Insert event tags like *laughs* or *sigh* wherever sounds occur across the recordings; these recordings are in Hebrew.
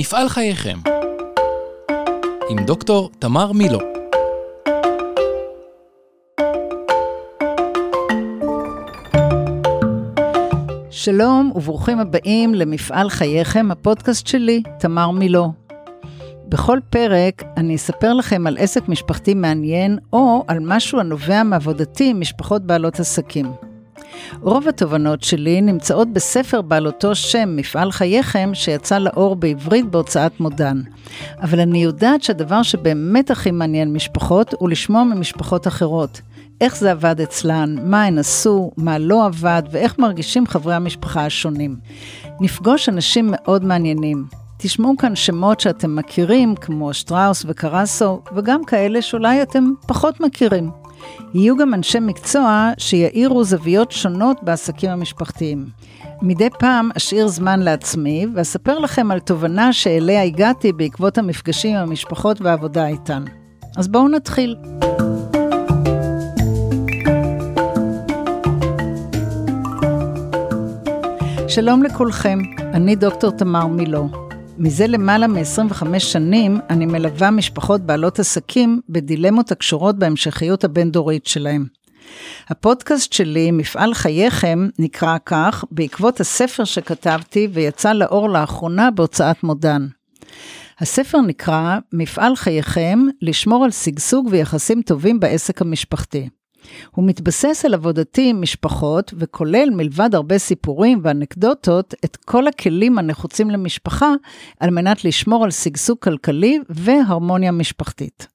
מפעל חייכם עם דוקטור תמר מילו שלום וברוכים הבאים למפעל חייכם, הפודקאסט שלי, תמר מילו. בכל פרק אני אספר לכם על עסק משפחתי מעניין או על משהו הנובע מעבודתי עם משפחות בעלות עסקים. רוב התובנות שלי נמצאות בספר בעל אותו שם, מפעל חייכם, שיצא לאור בעברית בהוצאת מודן. אבל אני יודעת שהדבר שבאמת הכי מעניין משפחות הוא לשמוע ממשפחות אחרות. איך זה עבד אצלן, מה הן עשו, מה לא עבד ואיך מרגישים חברי המשפחה השונים. נפגוש אנשים מאוד מעניינים. תשמעו כאן שמות שאתם מכירים, כמו שטראוס וקרסו, וגם כאלה שאולי אתם פחות מכירים. יהיו גם אנשי מקצוע שיאירו זוויות שונות בעסקים המשפחתיים. מדי פעם אשאיר זמן לעצמי ואספר לכם על תובנה שאליה הגעתי בעקבות המפגשים עם המשפחות והעבודה איתן. אז בואו נתחיל. שלום לכולכם, אני דוקטור תמר מילו. מזה למעלה מ-25 שנים אני מלווה משפחות בעלות עסקים בדילמות הקשורות בהמשכיות הבין-דורית שלהם. הפודקאסט שלי, מפעל חייכם, נקרא כך בעקבות הספר שכתבתי ויצא לאור לאחרונה בהוצאת מודן. הספר נקרא מפעל חייכם, לשמור על שגשוג ויחסים טובים בעסק המשפחתי. הוא מתבסס על עבודתי עם משפחות, וכולל מלבד הרבה סיפורים ואנקדוטות, את כל הכלים הנחוצים למשפחה, על מנת לשמור על שגשוג כלכלי והרמוניה משפחתית.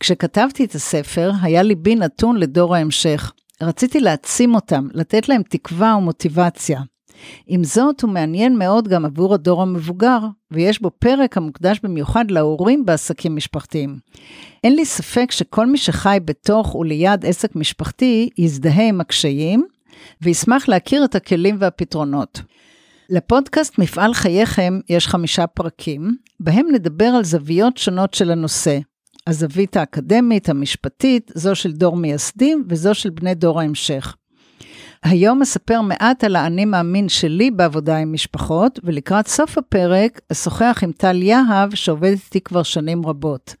כשכתבתי את הספר, היה ליבי נתון לדור ההמשך. רציתי להעצים אותם, לתת להם תקווה ומוטיבציה. עם זאת, הוא מעניין מאוד גם עבור הדור המבוגר, ויש בו פרק המוקדש במיוחד להורים בעסקים משפחתיים. אין לי ספק שכל מי שחי בתוך וליד עסק משפחתי יזדהה עם הקשיים, וישמח להכיר את הכלים והפתרונות. לפודקאסט מפעל חייכם יש חמישה פרקים, בהם נדבר על זוויות שונות של הנושא. הזווית האקדמית, המשפטית, זו של דור מייסדים וזו של בני דור ההמשך. היום אספר מעט על האני מאמין שלי בעבודה עם משפחות, ולקראת סוף הפרק אשוחח עם טל יהב, שעובדת איתי כבר שנים רבות.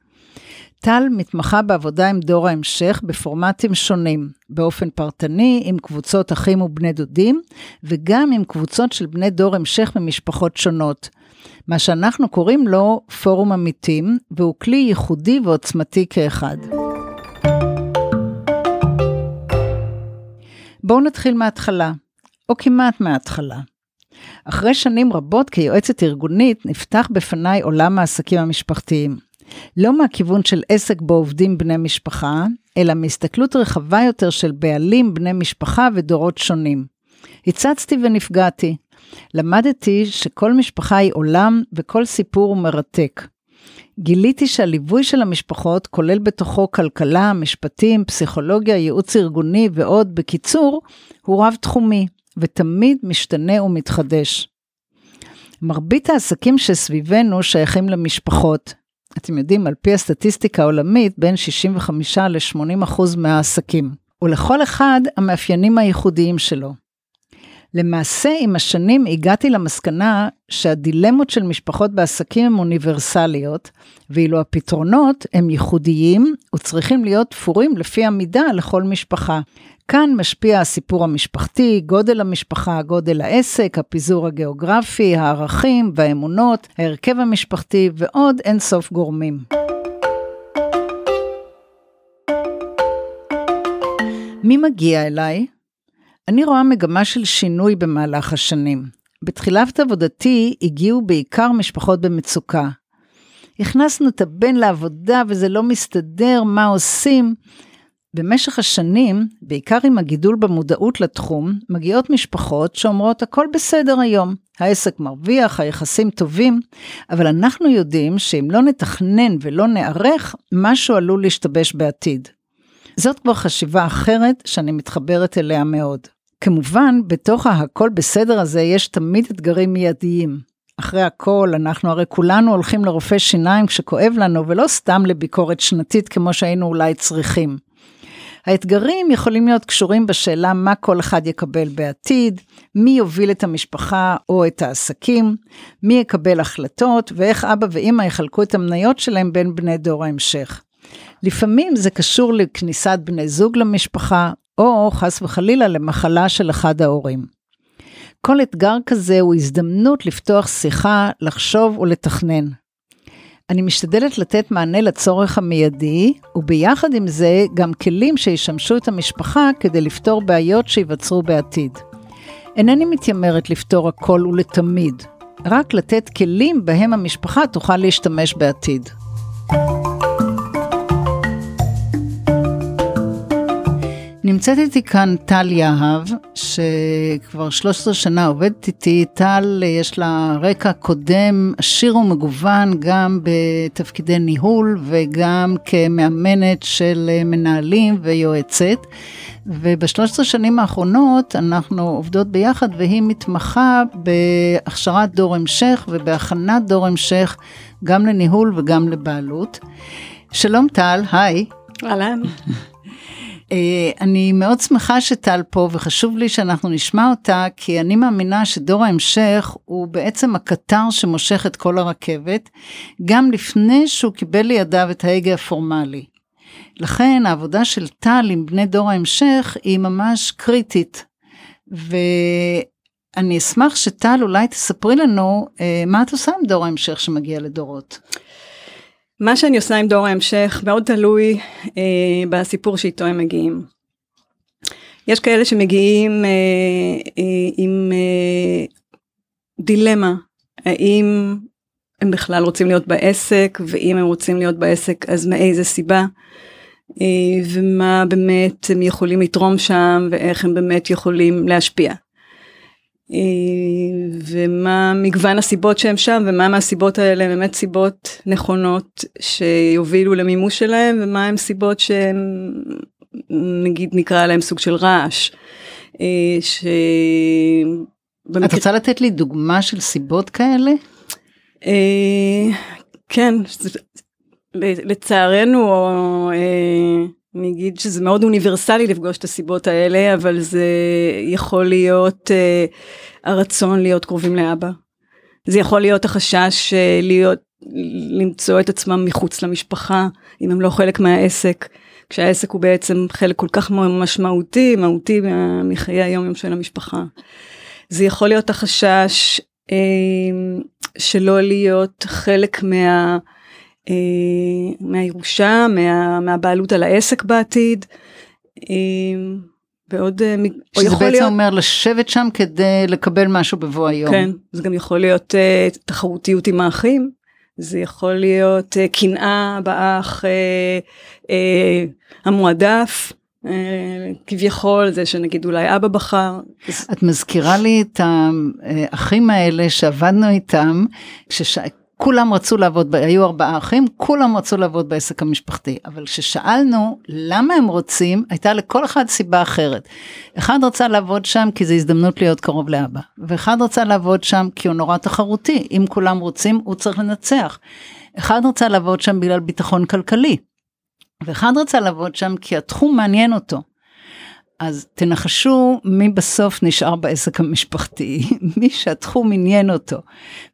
טל מתמחה בעבודה עם דור ההמשך בפורמטים שונים, באופן פרטני עם קבוצות אחים ובני דודים, וגם עם קבוצות של בני דור המשך ממשפחות שונות. מה שאנחנו קוראים לו פורום עמיתים, והוא כלי ייחודי ועוצמתי כאחד. בואו נתחיל מההתחלה, או כמעט מההתחלה. אחרי שנים רבות כיועצת ארגונית, נפתח בפניי עולם העסקים המשפחתיים. לא מהכיוון של עסק בו עובדים בני משפחה, אלא מהסתכלות רחבה יותר של בעלים, בני משפחה ודורות שונים. הצצתי ונפגעתי. למדתי שכל משפחה היא עולם וכל סיפור הוא מרתק. גיליתי שהליווי של המשפחות כולל בתוכו כלכלה, משפטים, פסיכולוגיה, ייעוץ ארגוני ועוד, בקיצור, הוא רב-תחומי ותמיד משתנה ומתחדש. מרבית העסקים שסביבנו שייכים למשפחות. אתם יודעים, על פי הסטטיסטיקה העולמית, בין 65 ל-80 אחוז מהעסקים. ולכל אחד המאפיינים הייחודיים שלו. למעשה, עם השנים הגעתי למסקנה שהדילמות של משפחות בעסקים הן אוניברסליות, ואילו הפתרונות הם ייחודיים וצריכים להיות תפורים לפי המידה לכל משפחה. כאן משפיע הסיפור המשפחתי, גודל המשפחה, גודל העסק, הפיזור הגיאוגרפי, הערכים והאמונות, ההרכב המשפחתי ועוד אין סוף גורמים. מי מגיע אליי? אני רואה מגמה של שינוי במהלך השנים. בתחילת עבודתי הגיעו בעיקר משפחות במצוקה. הכנסנו את הבן לעבודה וזה לא מסתדר, מה עושים? במשך השנים, בעיקר עם הגידול במודעות לתחום, מגיעות משפחות שאומרות הכל בסדר היום, העסק מרוויח, היחסים טובים, אבל אנחנו יודעים שאם לא נתכנן ולא נערך, משהו עלול להשתבש בעתיד. זאת כבר חשיבה אחרת שאני מתחברת אליה מאוד. כמובן, בתוך ה"הכל בסדר" הזה יש תמיד אתגרים מיידיים. אחרי הכל, אנחנו הרי כולנו הולכים לרופא שיניים כשכואב לנו, ולא סתם לביקורת שנתית כמו שהיינו אולי צריכים. האתגרים יכולים להיות קשורים בשאלה מה כל אחד יקבל בעתיד, מי יוביל את המשפחה או את העסקים, מי יקבל החלטות ואיך אבא ואימא יחלקו את המניות שלהם בין בני דור ההמשך. לפעמים זה קשור לכניסת בני זוג למשפחה, או חס וחלילה למחלה של אחד ההורים. כל אתגר כזה הוא הזדמנות לפתוח שיחה, לחשוב ולתכנן. אני משתדלת לתת מענה לצורך המיידי, וביחד עם זה גם כלים שישמשו את המשפחה כדי לפתור בעיות שייווצרו בעתיד. אינני מתיימרת לפתור הכל ולתמיד, רק לתת כלים בהם המשפחה תוכל להשתמש בעתיד. נמצאת איתי כאן טל יהב, שכבר 13 שנה עובדת איתי. טל, יש לה רקע קודם עשיר ומגוון, גם בתפקידי ניהול וגם כמאמנת של מנהלים ויועצת. וב-13 שנים האחרונות אנחנו עובדות ביחד והיא מתמחה בהכשרת דור המשך ובהכנת דור המשך גם לניהול וגם לבעלות. שלום טל, היי. אהלן. אה, אני מאוד שמחה שטל פה וחשוב לי שאנחנו נשמע אותה כי אני מאמינה שדור ההמשך הוא בעצם הקטר שמושך את כל הרכבת גם לפני שהוא קיבל לידיו את ההגה הפורמלי. לכן העבודה של טל עם בני דור ההמשך היא ממש קריטית. ואני אשמח שטל אולי תספרי לנו אה, מה את עושה עם דור ההמשך שמגיע לדורות. מה שאני עושה עם דור ההמשך מאוד תלוי אה, בסיפור שאיתו הם מגיעים. יש כאלה שמגיעים אה, אה, עם אה, דילמה, האם הם בכלל רוצים להיות בעסק, ואם הם רוצים להיות בעסק אז מאיזה סיבה, אה, ומה באמת הם יכולים לתרום שם, ואיך הם באמת יכולים להשפיע. אה, ומה מגוון הסיבות שהם שם ומה מהסיבות האלה באמת סיבות נכונות שיובילו למימוש שלהם ומה הם סיבות שהם נגיד נקרא להם סוג של רעש. אה, ש... במקרה... את רוצה לתת לי דוגמה של סיבות כאלה? אה, כן, לצערנו או אני אגיד שזה מאוד אוניברסלי לפגוש את הסיבות האלה, אבל זה יכול להיות uh, הרצון להיות קרובים לאבא. זה יכול להיות החשש uh, להיות, למצוא את עצמם מחוץ למשפחה, אם הם לא חלק מהעסק, כשהעסק הוא בעצם חלק כל כך משמעותי, מהותי מחיי היום יום של המשפחה. זה יכול להיות החשש uh, שלא להיות חלק מה... אה, מהירושה, מה, מהבעלות על העסק בעתיד. אה, ועוד, אה, שזה בעצם להיות... אומר לשבת שם כדי לקבל משהו בבוא היום. כן, זה גם יכול להיות uh, תחרותיות עם האחים, זה יכול להיות uh, קנאה באח uh, uh, המועדף. Uh, כביכול זה שנגיד אולי אבא בחר. את מזכירה לי את האחים האלה שעבדנו איתם, כשש... כולם רצו לעבוד, היו ארבעה אחים, כולם רצו לעבוד בעסק המשפחתי. אבל כששאלנו למה הם רוצים, הייתה לכל אחד סיבה אחרת. אחד רצה לעבוד שם כי זו הזדמנות להיות קרוב לאבא, ואחד רצה לעבוד שם כי הוא נורא תחרותי, אם כולם רוצים, הוא צריך לנצח. אחד רצה לעבוד שם בגלל ביטחון כלכלי, ואחד רצה לעבוד שם כי התחום מעניין אותו. אז תנחשו מי בסוף נשאר בעסק המשפחתי, *laughs* מי שהתחום עניין אותו.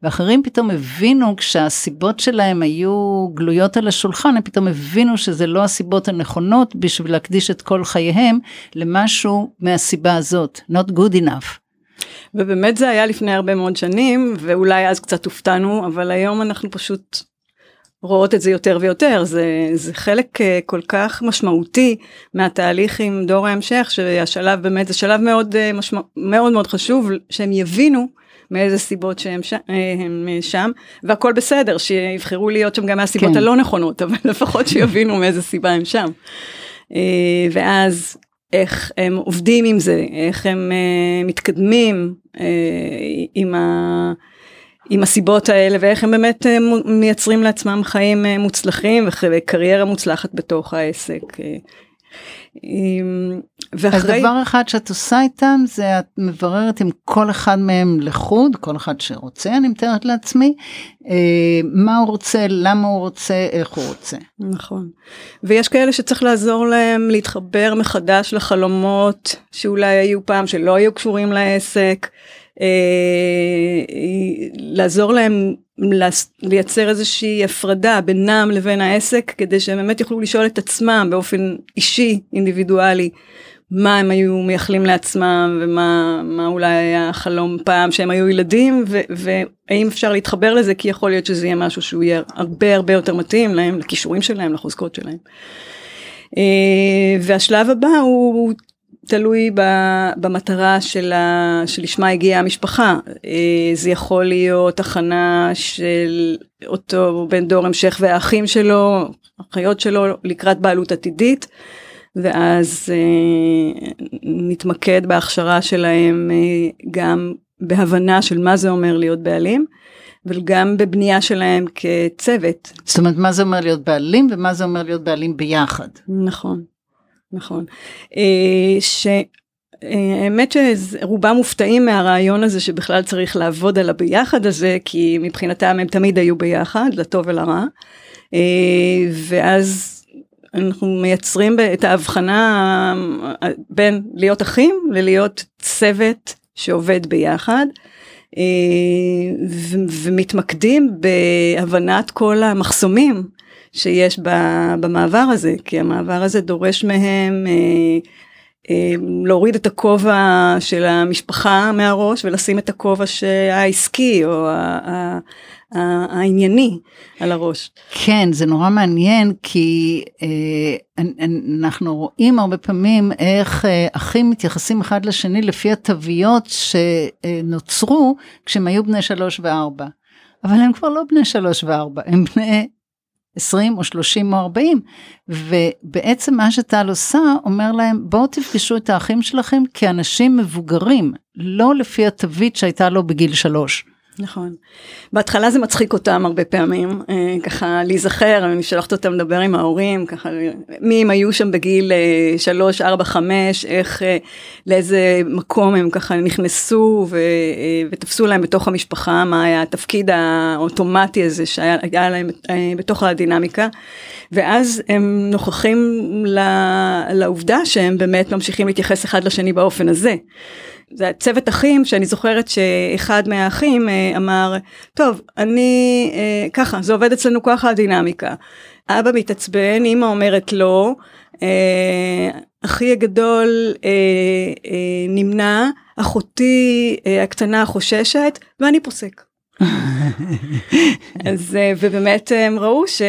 ואחרים פתאום הבינו, כשהסיבות שלהם היו גלויות על השולחן, הם פתאום הבינו שזה לא הסיבות הנכונות בשביל להקדיש את כל חייהם למשהו מהסיבה הזאת, not good enough. ובאמת זה היה לפני הרבה מאוד שנים, ואולי אז קצת הופתענו, אבל היום אנחנו פשוט רואות את זה יותר ויותר, זה, זה חלק אה, כל כך משמעותי מהתהליך עם דור ההמשך, שהשלב באמת זה שלב מאוד, אה, משמע, מאוד מאוד חשוב, שהם יבינו מאיזה סיבות שהם ש, אה, הם שם, והכל בסדר, שיבחרו להיות שם גם מהסיבות כן. הלא נכונות, אבל *laughs* לפחות שיבינו מאיזה סיבה הם שם. ואז איך הם עובדים עם זה, איך הם מתקדמים עם ה... עם הסיבות האלה ואיך הם באמת אה, מייצרים לעצמם חיים אה, מוצלחים וקריירה מוצלחת בתוך העסק. אה, ואחרי... אז דבר אחד שאת עושה איתם זה את מבררת עם כל אחד מהם לחוד, כל אחד שרוצה, אני מתארת לעצמי, מה הוא רוצה, למה הוא רוצה, איך הוא רוצה. נכון. ויש כאלה שצריך לעזור להם להתחבר מחדש לחלומות שאולי היו פעם שלא היו קשורים לעסק. לעזור להם לייצר איזושהי הפרדה בינם לבין העסק כדי שהם באמת יוכלו לשאול את עצמם באופן אישי אינדיבידואלי מה הם היו מייחלים לעצמם ומה מה אולי היה חלום פעם שהם היו ילדים והאם אפשר להתחבר לזה כי יכול להיות שזה יהיה משהו שהוא יהיה הרבה הרבה יותר מתאים להם לכישורים שלהם לחוזקות שלהם. אה, והשלב הבא הוא תלוי במטרה של ה, שלשמה הגיעה המשפחה. אה, זה יכול להיות הכנה של אותו בן דור המשך והאחים שלו, אחיות שלו, לקראת בעלות עתידית, ואז אה, נתמקד בהכשרה שלהם אה, גם בהבנה של מה זה אומר להיות בעלים. וגם בבנייה שלהם כצוות. זאת אומרת, מה זה אומר להיות בעלים ומה זה אומר להיות בעלים ביחד. נכון. נכון. אה, שהאמת שרובם מופתעים מהרעיון הזה שבכלל צריך לעבוד על הביחד הזה, כי מבחינתם הם תמיד היו ביחד, לטוב ולרע. אה, ואז אנחנו מייצרים את ההבחנה אה, בין להיות אחים ללהיות צוות שעובד ביחד. ומתמקדים בהבנת כל המחסומים שיש במעבר הזה, כי המעבר הזה דורש מהם אה, אה, להוריד את הכובע של המשפחה מהראש ולשים את הכובע העסקי או הענייני על הראש. כן, זה נורא מעניין כי אה, אנחנו רואים הרבה פעמים איך אחים מתייחסים אחד לשני לפי התוויות שנוצרו כשהם היו בני שלוש וארבע. אבל הם כבר לא בני שלוש וארבע, הם בני 20 או 30 או 40, ובעצם מה שטל עושה, אומר להם, בואו תפגשו את האחים שלכם כאנשים מבוגרים, לא לפי התווית שהייתה לו בגיל שלוש. נכון. בהתחלה זה מצחיק אותם הרבה פעמים, אה, ככה להיזכר, אני שולחת אותם לדבר עם ההורים, ככה מי הם היו שם בגיל אה, שלוש, ארבע, חמש, איך, אה, לאיזה מקום הם ככה נכנסו ו, ותפסו להם בתוך המשפחה, מה היה התפקיד האוטומטי הזה שהיה להם בתוך הדינמיקה, ואז הם נוכחים לעובדה שהם באמת ממשיכים להתייחס אחד לשני באופן הזה. זה צוות אחים שאני זוכרת שאחד מהאחים אה, אמר, טוב, אני, אה, ככה, זה עובד אצלנו ככה הדינמיקה. אבא מתעצבן, אמא אומרת לא, אחי הגדול נמנע, אחותי הקטנה חוששת, ואני פוסק. אז אה, ובאמת הם ראו ש...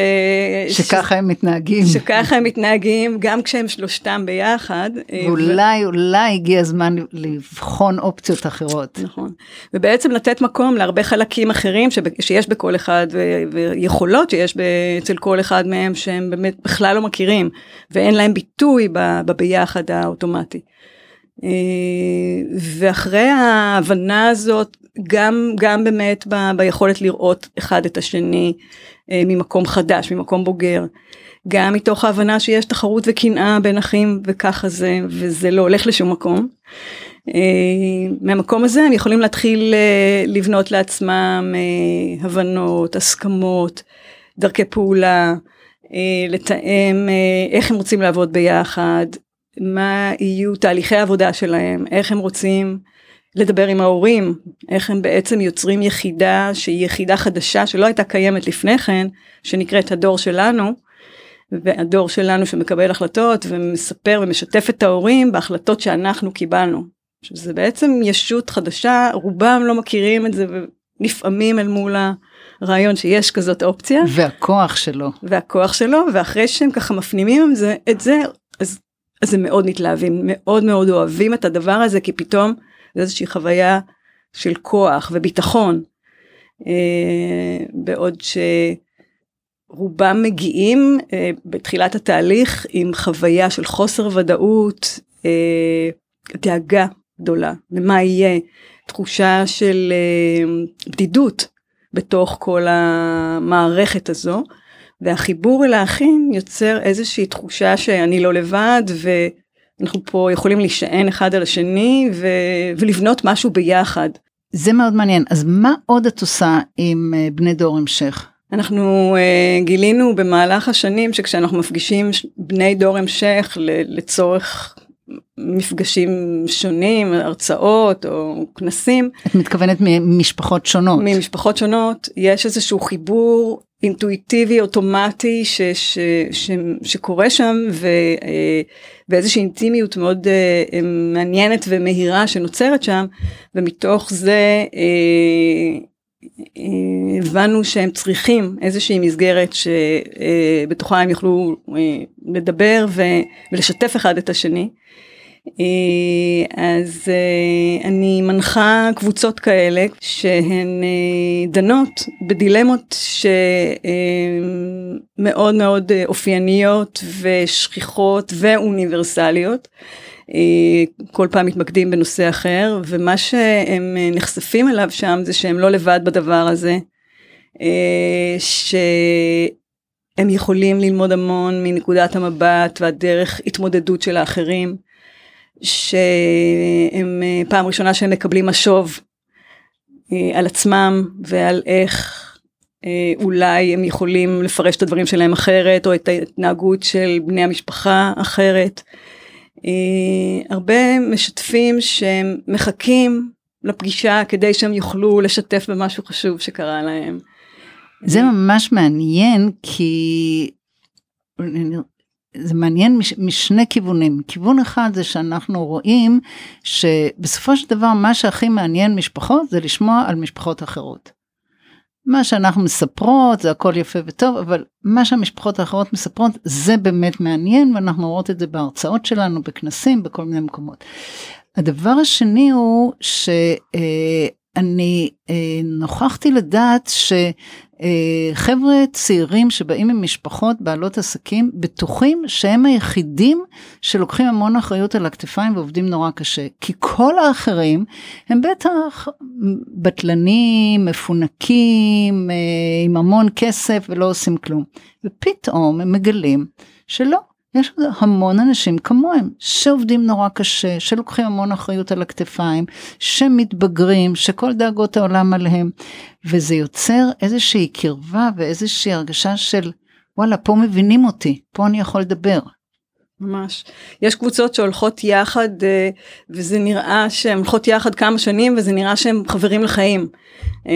שככה הם מתנהגים. שככה הם מתנהגים גם כשהם שלושתם ביחד. אה, ואולי ו... אולי הגיע הזמן לבחון אופציות אחרות. נכון. ובעצם לתת מקום להרבה חלקים אחרים שיש בכל אחד ו... ויכולות שיש אצל כל אחד מהם שהם באמת בכלל לא מכירים ואין להם ביטוי בביחד האוטומטי. אה, ואחרי ההבנה הזאת גם, גם באמת ב, ביכולת לראות אחד את השני אה, ממקום חדש, ממקום בוגר. גם מתוך ההבנה שיש תחרות וקנאה בין אחים וככה זה, וזה לא הולך לשום מקום. אה, מהמקום הזה הם יכולים להתחיל לבנות לעצמם הבנות, הסכמות, דרכי פעולה, לתאם איך הם רוצים לעבוד ביחד, מה יהיו תהליכי העבודה שלהם, איך הם רוצים לדבר עם ההורים, איך הם בעצם יוצרים יחידה שהיא יחידה חדשה שלא הייתה קיימת לפני כן, שנקראת הדור שלנו, והדור שלנו שמקבל החלטות ומספר ומשתף את ההורים בהחלטות שאנחנו קיבלנו. שזה בעצם ישות חדשה, רובם לא מכירים את זה ונפעמים אל מול הרעיון שיש כזאת אופציה. והכוח שלו. והכוח שלו, ואחרי שהם ככה מפנימים את זה, את זה אז, אז הם מאוד מתלהבים, מאוד מאוד אוהבים את הדבר הזה, כי פתאום זה איזושהי חוויה של כוח וביטחון. אה, בעוד שרובם מגיעים אה, בתחילת התהליך עם חוויה של חוסר ודאות, אה, דאגה גדולה למה יהיה, תחושה של בדידות בתוך כל המערכת הזו, והחיבור אל האחים יוצר איזושהי תחושה שאני לא לבד ו... אנחנו פה יכולים להישען אחד על השני ו... ולבנות משהו ביחד. זה מאוד מעניין. אז מה עוד את עושה עם אה, בני דור המשך? אנחנו uh, גילינו במהלך השנים שכשאנחנו מפגישים בני דור המשך לצורך מפגשים שונים, הרצאות או כנסים. את מתכוונת ממשפחות שונות. ממשפחות שונות, יש איזשהו חיבור אינטואיטיבי אוטומטי ש, ש, ש, שקורה שם ו, אה, אינטימיות מאוד uh, מעניינת ומהירה שנוצרת שם ומתוך זה הבנו שהם צריכים איזושהי מסגרת שבתוכה הם יוכלו לדבר ולשתף אחד את השני. אז אני מנחה קבוצות כאלה שהן דנות בדילמות שמאוד מאוד אופייניות ושכיחות ואוניברסליות. כל פעם מתמקדים בנושא אחר ומה שהם נחשפים אליו שם זה שהם לא לבד בדבר הזה. שהם יכולים ללמוד המון מנקודת המבט והדרך התמודדות של האחרים. שהם פעם ראשונה שהם מקבלים משוב על עצמם ועל איך אולי הם יכולים לפרש את הדברים שלהם אחרת או את ההתנהגות של בני המשפחה אחרת. אה, הרבה משתפים שהם מחכים לפגישה כדי שהם יוכלו לשתף במשהו חשוב שקרה להם. זה ממש מעניין כי זה מעניין מש, משני כיוונים. כיוון אחד זה שאנחנו רואים שבסופו של דבר מה שהכי מעניין משפחות זה לשמוע על משפחות אחרות. מה שאנחנו מספרות זה הכל יפה וטוב אבל מה שהמשפחות האחרות מספרות זה באמת מעניין ואנחנו רואות את זה בהרצאות שלנו בכנסים בכל מיני מקומות. הדבר השני הוא שאני אה, נוכחתי לדעת ש... אה, חבר'ה צעירים שבאים ממשפחות בעלות עסקים בטוחים שהם היחידים שלוקחים המון אחריות על הכתפיים ועובדים נורא קשה. כי כל האחרים הם בטח בטלנים מפונקים אה, עם המון כסף ולא עושים כלום. ופתאום הם מגלים שלא יש המון אנשים כמוהם שעובדים נורא קשה, שלוקחים המון אחריות על הכתפיים, שמתבגרים, שכל דאגות העולם עליהם, וזה יוצר איזושהי קרבה ואיזושהי הרגשה של וואלה פה מבינים אותי, פה אני יכול לדבר. ממש. יש קבוצות שהולכות יחד אה, וזה נראה שהן הולכות יחד כמה שנים וזה נראה שהם חברים לחיים. אה,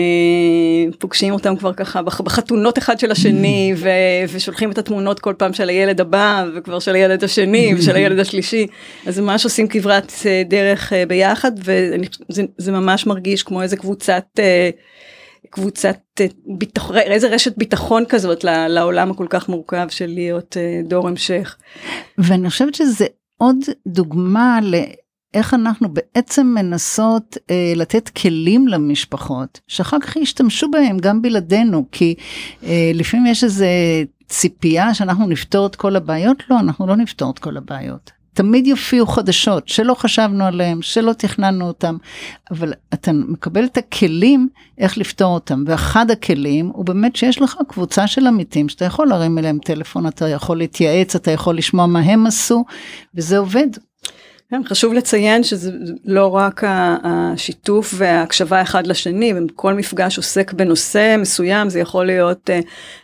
פוגשים אותם כבר ככה בחתונות אחד של השני ו, ושולחים את התמונות כל פעם של הילד הבא וכבר של הילד השני ושל הילד השלישי אז ממש עושים כברת אה, דרך ביחד וזה ממש מרגיש כמו איזה קבוצת קבוצת ביטחון איזה רשת ביטחון כזאת לעולם הכל כך מורכב של להיות דור המשך. ואני חושבת שזה עוד דוגמה איך אנחנו בעצם מנסות אה, לתת כלים למשפחות, שאחר כך ישתמשו בהם גם בלעדינו, כי אה, לפעמים יש איזה ציפייה שאנחנו נפתור את כל הבעיות, לא, אנחנו לא נפתור את כל הבעיות. תמיד יופיעו חדשות שלא חשבנו עליהן, שלא תכננו אותן, אבל אתה מקבל את הכלים איך לפתור אותם, ואחד הכלים הוא באמת שיש לך קבוצה של עמיתים שאתה יכול להרים אליהם טלפון, אתה יכול להתייעץ, אתה יכול לשמוע מה הם עשו, וזה עובד. כן, חשוב לציין שזה לא רק השיתוף וההקשבה אחד לשני, כל מפגש עוסק בנושא מסוים, זה יכול להיות אה,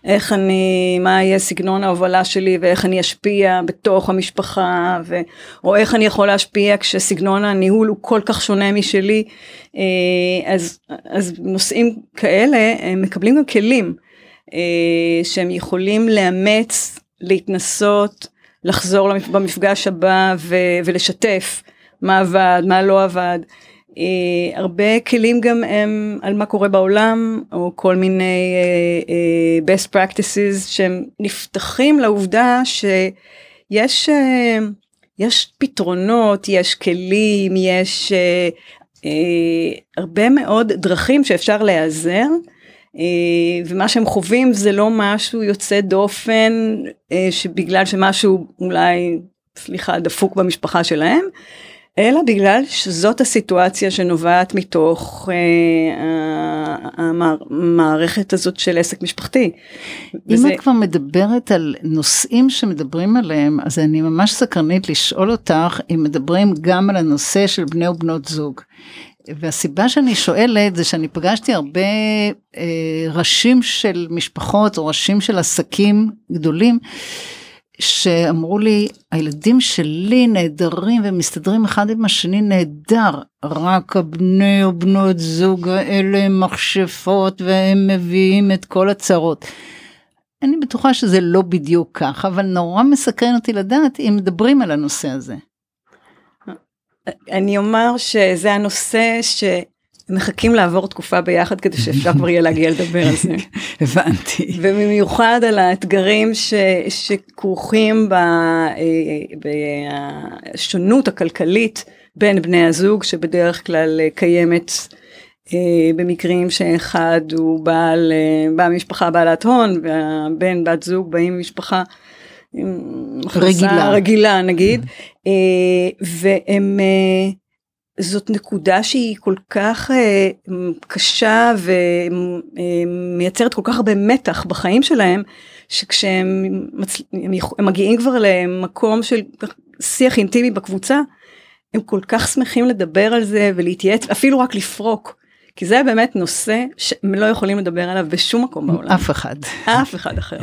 איך אני, מה יהיה סגנון ההובלה שלי ואיך אני אשפיע בתוך המשפחה, ו, או איך אני יכול להשפיע כשסגנון הניהול הוא כל כך שונה משלי, אה, אז, אז נושאים כאלה מקבלים גם כלים אה, שהם יכולים לאמץ, להתנסות, לחזור במפגש הבא ו- ולשתף מה עבד, מה לא עבד. Uh, הרבה כלים גם הם על מה קורה בעולם או כל מיני uh, uh, best practices שהם נפתחים לעובדה שיש uh, יש פתרונות, יש כלים, יש uh, uh, הרבה מאוד דרכים שאפשר להיעזר. אה, ומה שהם חווים זה לא משהו יוצא דופן אה, שבגלל שמשהו אולי סליחה דפוק במשפחה שלהם אלא בגלל שזאת הסיטואציה שנובעת מתוך אה, המערכת הזאת של עסק משפחתי. אם וזה... את כבר מדברת על נושאים שמדברים עליהם, אז אני ממש סקרנית לשאול אותך אם מדברים גם על הנושא של בני ובנות זוג. והסיבה שאני שואלת זה שאני פגשתי הרבה אה, ראשים של משפחות או ראשים של עסקים גדולים שאמרו לי, הילדים שלי נהדרים ומסתדרים אחד עם השני נהדר, רק הבני או בנות זוג האלה הם מכשפות והם מביאים את כל הצרות. אני בטוחה שזה לא בדיוק כך, אבל נורא מסקרן אותי לדעת אם מדברים על הנושא הזה. אני אומר שזה הנושא ש... מחכים לעבור תקופה ביחד כדי שאפשר כבר יהיה להגיע לדבר על זה. *laughs* הבנתי. ובמיוחד על האתגרים ש, שכרוכים אה, בשונות הכלכלית בין בני הזוג שבדרך כלל קיימת אה, במקרים שאחד הוא בעל, אה, בעל משפחה בעלת הון והבן בת זוג באים ממשפחה רגילה רגילה נגיד והם זאת נקודה שהיא כל כך אה, קשה ומייצרת כל כך הרבה מתח בחיים שלהם, שכשהם מצ... הם, הם מגיעים כבר למקום של שיח אינטימי בקבוצה, הם כל כך שמחים לדבר על זה ולהתייעץ, אפילו רק לפרוק. כי זה באמת נושא שהם לא יכולים לדבר עליו בשום מקום בעולם. אף אחד. אף אחד אחר.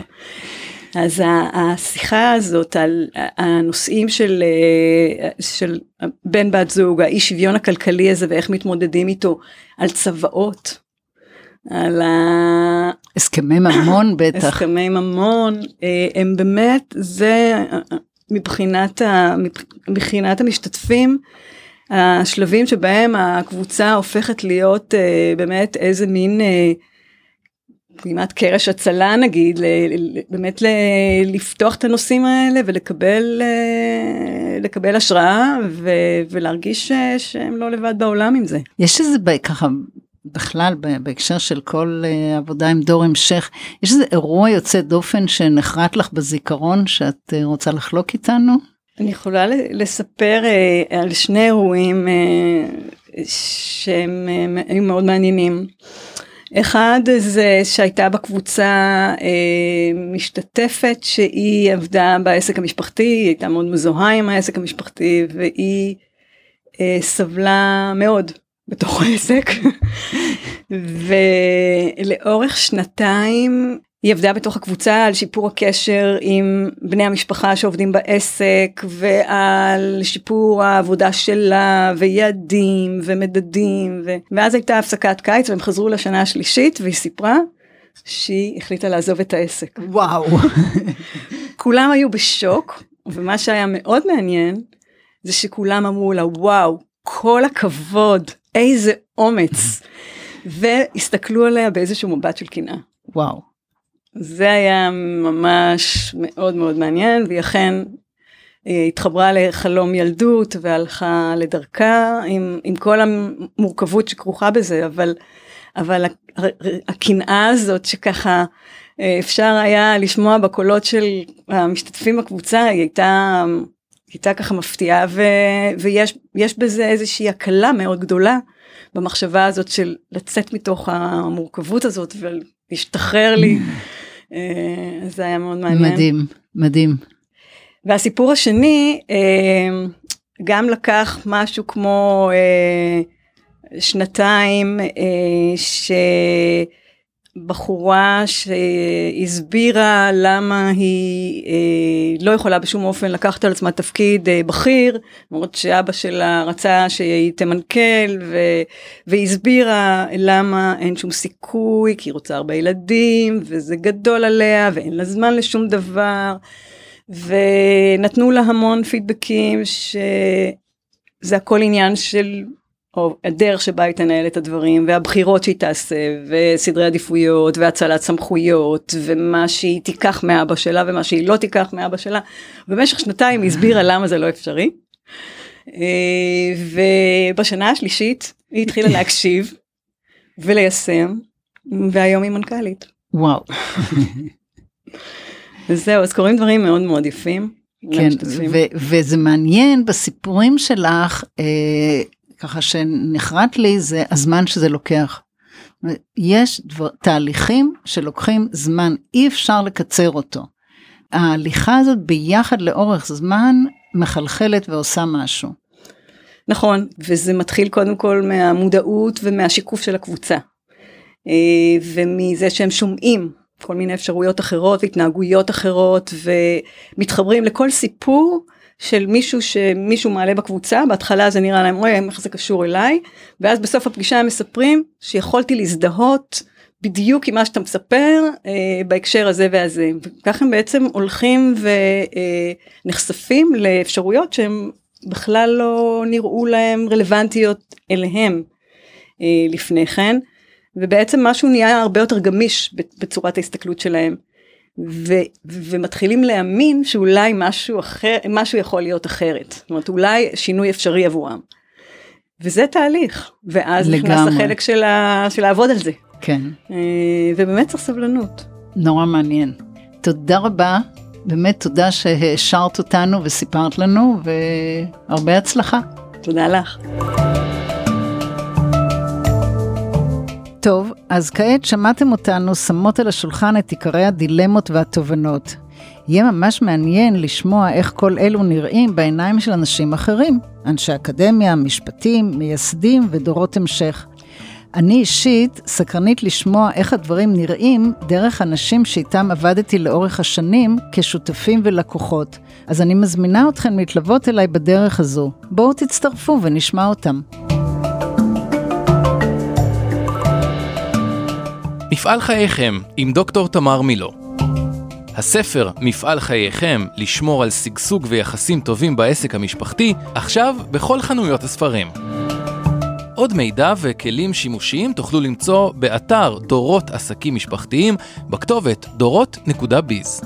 אז השיחה הזאת על הנושאים של, אה, של בן בת זוג, האי שוויון הכלכלי הזה ואיך מתמודדים איתו, על צוואות, על ה... הסכמי ממון *coughs* בטח. הסכמי ממון, אה, הם באמת, זה מבחינת, ה, מבחינת המשתתפים, השלבים שבהם הקבוצה הופכת להיות אה, באמת איזה מין כמעט קרש הצלה נגיד, באמת לפתוח את הנושאים האלה ולקבל אה, לקבל השראה ולהרגיש שהם לא לבד בעולם עם זה. יש איזה ככה בכלל בהקשר של כל אה, עבודה עם דור המשך, יש איזה אירוע יוצא דופן שנחרט לך בזיכרון שאת אה, רוצה לחלוק איתנו? אני יכולה לספר על שני אירועים שהם היו מאוד מעניינים. אחד זה שהייתה בקבוצה אה, משתתפת שהיא עבדה בעסק המשפחתי, היא הייתה מאוד מזוהה עם העסק המשפחתי והיא אה, סבלה מאוד בתוך העסק. *laughs* ולאורך שנתיים היא עבדה בתוך הקבוצה על שיפור הקשר עם בני המשפחה שעובדים בעסק ועל שיפור העבודה שלה ויעדים ומדדים ו... ואז הייתה הפסקת קיץ והם חזרו לשנה השלישית והיא סיפרה שהיא החליטה לעזוב את העסק. וואו. *laughs* כולם היו בשוק ומה שהיה מאוד מעניין זה שכולם אמרו לה וואו כל הכבוד איזה אומץ *laughs* והסתכלו עליה באיזשהו מבט של קנאה. וואו. זה היה ממש מאוד מאוד מעניין, והיא אכן אה, התחברה לחלום ילדות והלכה לדרכה עם, עם כל המורכבות שכרוכה בזה, אבל, אבל הקנאה הזאת שככה אה, אפשר היה לשמוע בקולות של המשתתפים בקבוצה, היא הייתה, הייתה ככה מפתיעה, ו, ויש בזה איזושהי הקלה מאוד גדולה במחשבה הזאת של לצאת מתוך המורכבות הזאת ולהשתחרר לי. אה, זה היה מאוד מעניין. מדהים, מדהים. והסיפור השני אה, גם לקח משהו כמו אה, שנתיים ש... בחורה שהסבירה למה היא אה, לא יכולה בשום אופן לקחת על עצמה תפקיד אה, בכיר, למרות שאבא שלה רצה שהיא תמנכ"ל, והסבירה למה אין שום סיכוי, כי היא רוצה הרבה ילדים, וזה גדול עליה, ואין לה זמן לשום דבר, ונתנו לה המון פידבקים שזה הכל עניין של או הדרך שבה היא תנהל את הדברים והבחירות שהיא תעשה וסדרי עדיפויות והצלת סמכויות ומה שהיא תיקח מאבא שלה ומה שהיא לא תיקח מאבא שלה. במשך שנתיים היא הסבירה למה זה לא אפשרי. אה, ובשנה השלישית היא התחילה להקשיב וליישם והיום היא מנכ"לית. וואו. וזהו אז קורים דברים מאוד מאוד יפים. כן, ו- וזה מעניין בסיפורים שלך, אה, ככה שנחרט לי, זה הזמן שזה לוקח. יש דבר, תהליכים שלוקחים זמן, אי אפשר לקצר אותו. ההליכה הזאת ביחד לאורך זמן מחלחלת ועושה משהו. נכון, וזה מתחיל קודם כל מהמודעות ומהשיקוף של הקבוצה. אה, ומזה שהם שומעים כל מיני אפשרויות אחרות והתנהגויות אחרות ומתחברים לכל סיפור של מישהו שמישהו מעלה בקבוצה בהתחלה זה נראה להם אוי איך זה קשור אליי ואז בסוף הפגישה הם מספרים שיכולתי להזדהות בדיוק עם מה שאתה מספר אה, בהקשר הזה והזה וכך הם בעצם הולכים ונחשפים אה, לאפשרויות שהם בכלל לא נראו להם רלוונטיות אליהם אה, לפני כן. ובעצם משהו נהיה הרבה יותר גמיש בצורת ההסתכלות שלהם. ו, ומתחילים להאמין שאולי משהו אחר, משהו יכול להיות אחרת. זאת אומרת, אולי שינוי אפשרי עבורם. וזה תהליך, ואז לגמרי. נכנס החלק של, ה, של לעבוד על זה. כן. אה, ובאמת צריך סבלנות. נורא מעניין. תודה רבה, באמת תודה שהעשרת אותנו וסיפרת לנו, והרבה הצלחה. תודה לך. טוב, אז כעת שמעתם אותנו שמות על השולחן את עיקרי הדילמות והתובנות. יהיה ממש מעניין לשמוע איך כל אלו נראים בעיניים של אנשים אחרים, אנשי אקדמיה, משפטים, מייסדים ודורות המשך. אני אישית סקרנית לשמוע איך הדברים נראים דרך אנשים שאיתם עבדתי לאורך השנים כשותפים ולקוחות. אז אני מזמינה אתכם להתלוות אליי בדרך הזו. בואו תצטרפו ונשמע אותם. מפעל חייכם עם דוקטור תמר מילו. הספר מפעל חייכם לשמור על שגשוג ויחסים טובים בעסק המשפחתי, עכשיו בכל חנויות הספרים. עוד מידע וכלים שימושיים תוכלו למצוא באתר דורות עסקים משפחתיים בכתובת דורות.ביז.